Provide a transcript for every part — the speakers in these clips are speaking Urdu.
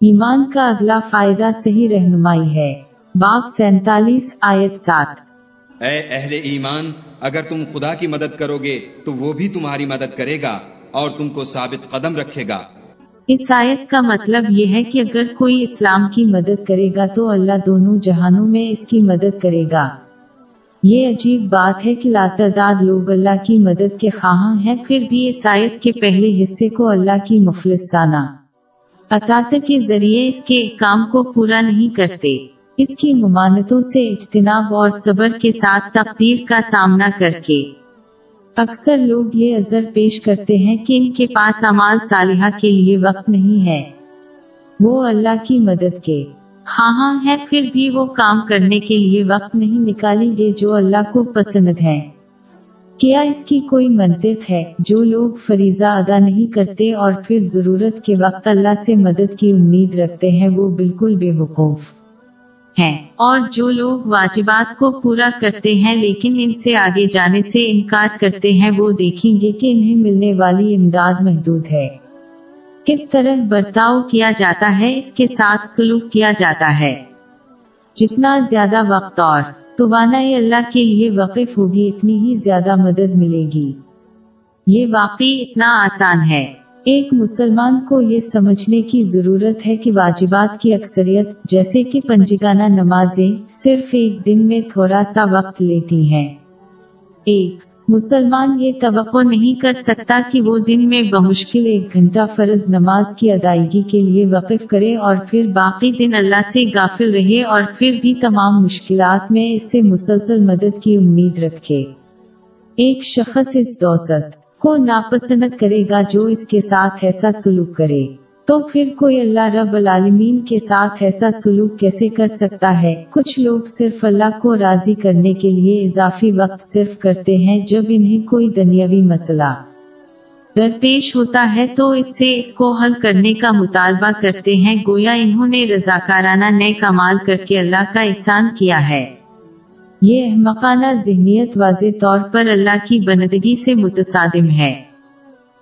ایمان کا اگلا فائدہ صحیح رہنمائی ہے۔ باپ سینتالیس آیت سات۔ اے اہل ایمان اگر تم خدا کی مدد کرو گے تو وہ بھی تمہاری مدد کرے گا اور تم کو ثابت قدم رکھے گا۔ اس آیت کا مطلب یہ ہے کہ اگر کوئی اسلام کی مدد کرے گا تو اللہ دونوں جہانوں میں اس کی مدد کرے گا۔ یہ عجیب بات ہے کہ لاتعداد لوگ اللہ کی مدد کے خواہاں ہیں پھر بھی اس آیت کے پہلے حصے کو اللہ کی مخلصانہ اطاعت کے ذریعے اس کے کام کو پورا نہیں کرتے۔ اس کی ممانتوں سے اجتناب اور صبر کے ساتھ تقدیر کا سامنا کر کے۔ اکثر لوگ یہ عذر پیش کرتے ہیں کہ ان کے پاس اعمال صالحہ کے لیے وقت نہیں ہے۔ وہ اللہ کی مدد کے۔ خواہاں ہے، پھر بھی وہ کام کرنے کے لیے وقت نہیں نکالیں گے جو اللہ کو پسند ہے کیا اس کی کوئی منطق ہے؟ جو لوگ فریضہ ادا نہیں کرتے اور پھر ضرورت کے وقت اللہ سے مدد کی امید رکھتے ہیں، وہ بالکل بے وقوف ہیں۔ اور جو لوگ واجبات کو پورا کرتے ہیں لیکن ان سے آگے جانے سے انکار کرتے ہیں، وہ دیکھیں گے کہ انہیں ملنے والی امداد محدود ہے۔ کس طرح برتاؤ کیا جاتا ہے، اس کے ساتھ سلوک کیا جاتا ہے۔ جتنا زیادہ وقت اور توانائی اللہ کے لیے وقف ہوگی، اتنی ہی زیادہ مدد ملے گی۔ یہ واقعی اتنا آسان ہے۔ ایک مسلمان کو یہ سمجھنے کی ضرورت ہے کہ واجبات کی اکثریت، جیسے کہ پنجگانہ نمازیں، صرف ایک دن میں تھوڑا سا وقت لیتی ہیں۔ ایک مسلمان یہ توقع نہیں کر سکتا کہ وہ دن میں بمشکل ایک گھنٹہ فرض نماز کی ادائیگی کے لیے وقف کرے اور پھر باقی دن اللہ سے غافل رہے اور پھر بھی تمام مشکلات میں اس سے مسلسل مدد کی امید رکھے۔ ایک شخص اس دوست کو ناپسند کرے گا جو اس کے ساتھ ایسا سلوک کرے۔ تو پھر کوئی اللہ رب العالمین کے ساتھ ایسا سلوک کیسے کر سکتا ہے؟ کچھ لوگ صرف اللہ کو راضی کرنے کے لیے اضافی وقت صرف کرتے ہیں جب انہیں کوئی دنیاوی مسئلہ درپیش ہوتا ہے تو اس سے اس کو حل کرنے کا مطالبہ کرتے ہیں۔ گویا انہوں نے رضاکارانہ نئے کمال کر کے اللہ کا احسان کیا ہے۔ یہ احمقانہ ذہنیت واضح طور پر اللہ کی بندگی سے متصادم ہے۔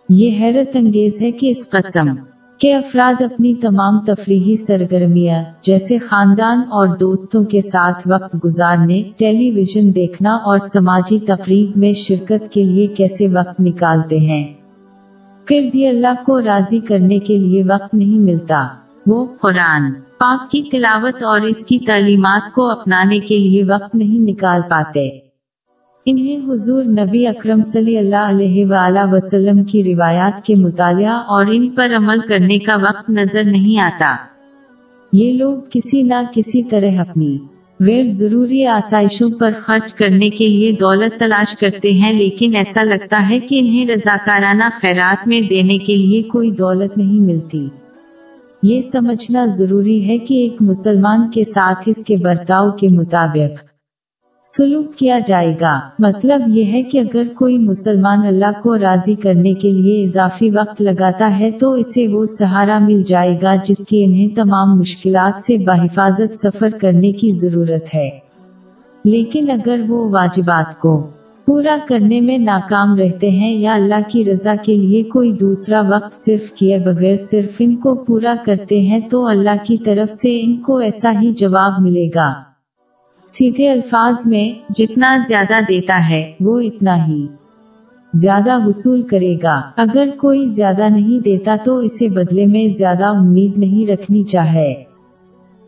یہ حیرت انگیز ہے کہ اس قسم کے افراد اپنی تمام تفریحی سرگرمیاں، جیسے خاندان اور دوستوں کے ساتھ وقت گزارنے، ٹیلی ویژن دیکھنا اور سماجی تقریب میں شرکت کے لیے کیسے وقت نکالتے ہیں۔ پھر بھی اللہ کو راضی کرنے کے لیے وقت نہیں ملتا۔ وہ قرآن پاک کی تلاوت اور اس کی تعلیمات کو اپنانے کے لیے وقت نہیں نکال پاتے۔ انہیں حضور نبی اکرم صلی اللہ علیہ وآلہ وسلم کی روایات کے مطالعہ اور ان پر عمل کرنے کا وقت نظر نہیں آتا۔ یہ لوگ کسی نہ کسی طرح اپنی غیر ضروری آسائشوں پر خرچ کرنے کے لیے دولت تلاش کرتے ہیں، لیکن ایسا لگتا ہے کہ انہیں رضاکارانہ خیرات میں دینے کے لیے کوئی دولت نہیں ملتی۔ یہ سمجھنا ضروری ہے کہ ایک مسلمان کے ساتھ اس کے برتاؤ کے مطابق سلوک کیا جائے گا؟ مطلب یہ ہے کہ اگر کوئی مسلمان اللہ کو راضی کرنے کے لیے اضافی وقت لگاتا ہے تو اسے وہ سہارا مل جائے گا جس کی انہیں تمام مشکلات سے بحفاظت سفر کرنے کی ضرورت ہے۔ لیکن اگر وہ واجبات کو پورا کرنے میں ناکام رہتے ہیں یا اللہ کی رضا کے لیے کوئی دوسرا وقت صرف کیے بغیر صرف ان کو پورا کرتے ہیں تو اللہ کی طرف سے ان کو ایسا ہی جواب ملے گا۔ سیدھے الفاظ میں جتنا زیادہ دیتا ہے، وہ اتنا ہی زیادہ وصول کرے گا۔ اگر کوئی زیادہ نہیں دیتا تو اسے بدلے میں زیادہ امید نہیں رکھنی چاہے۔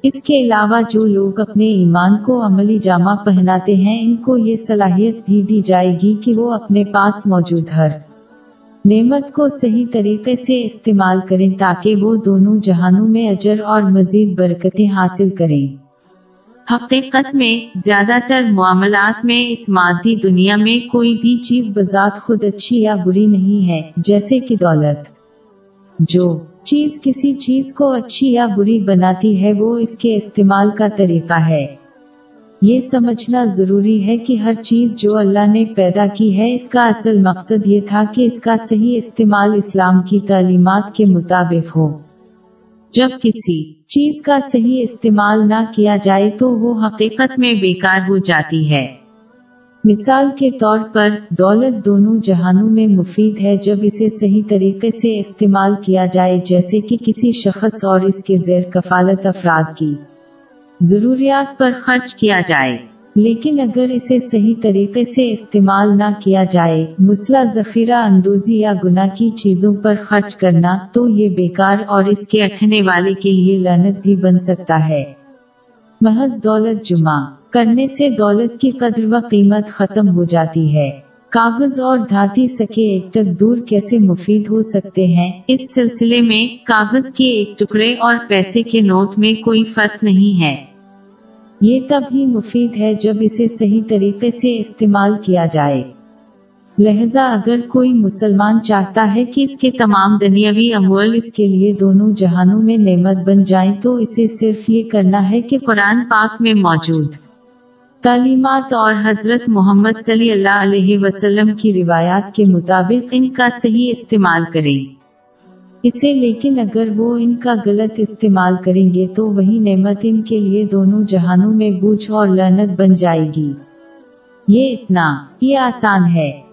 اس کے علاوہ جو لوگ اپنے ایمان کو عملی جامع پہناتے ہیں، ان کو یہ صلاحیت بھی دی جائے گی کہ وہ اپنے پاس موجود ہر نعمت کو صحیح طریقے سے استعمال کریں تاکہ وہ دونوں جہانوں میں اجر اور مزید برکتیں حاصل کریں۔ حقیقت میں، زیادہ تر معاملات میں اس مادی دنیا میں کوئی بھی چیز بذات خود اچھی یا بری نہیں ہے، جیسے کہ دولت۔ جو چیز کسی چیز کو اچھی یا بری بناتی ہے، وہ اس کے استعمال کا طریقہ ہے۔ یہ سمجھنا ضروری ہے کہ ہر چیز جو اللہ نے پیدا کی ہے، اس کا اصل مقصد یہ تھا کہ اس کا صحیح استعمال اسلام کی تعلیمات کے مطابق ہو۔ جب کسی چیز کا صحیح استعمال نہ کیا جائے تو وہ حقیقت میں بیکار ہو جاتی ہے۔ مثال کے طور پر، دولت دونوں جہانوں میں مفید ہے جب اسے صحیح طریقے سے استعمال کیا جائے، جیسے کہ کسی شخص اور اس کے زیر کفالت افراد کی ضروریات پر خرچ کیا جائے۔ لیکن اگر اسے صحیح طریقے سے استعمال نہ کیا جائے مسلح ذخیرہ اندوزی یا گناہ کی چیزوں پر خرچ کرنا تو یہ بیکار اور اس کے اٹھنے والے کے لیے لانت بھی بن سکتا ہے۔ محض دولت جمع کرنے سے دولت کی قدر و قیمت ختم ہو جاتی ہے۔ کاغذ اور دھاتی سکے ایک تک دور کیسے مفید ہو سکتے ہیں؟ اس سلسلے میں کاغذ کے ایک ٹکڑے اور پیسے کے نوٹ میں کوئی فرق نہیں ہے۔ یہ تب ہی مفید ہے جب اسے صحیح طریقے سے استعمال کیا جائے۔ لہذا اگر کوئی مسلمان چاہتا ہے کہ اس کے تمام دنیاوی امول اس کے لیے دونوں جہانوں میں نعمت بن جائیں تو اسے صرف یہ کرنا ہے کہ قرآن پاک میں موجود تعلیمات اور حضرت محمد صلی اللہ علیہ وسلم کی روایات کے مطابق ان کا صحیح استعمال کریں۔ اسے لیکن اگر وہ ان کا غلط استعمال کریں گے تو وہی نعمت ان کے لیے دونوں جہانوں میں بوجھ اور لعنت بن جائے گی۔ یہ اتنا، یہ آسان ہے۔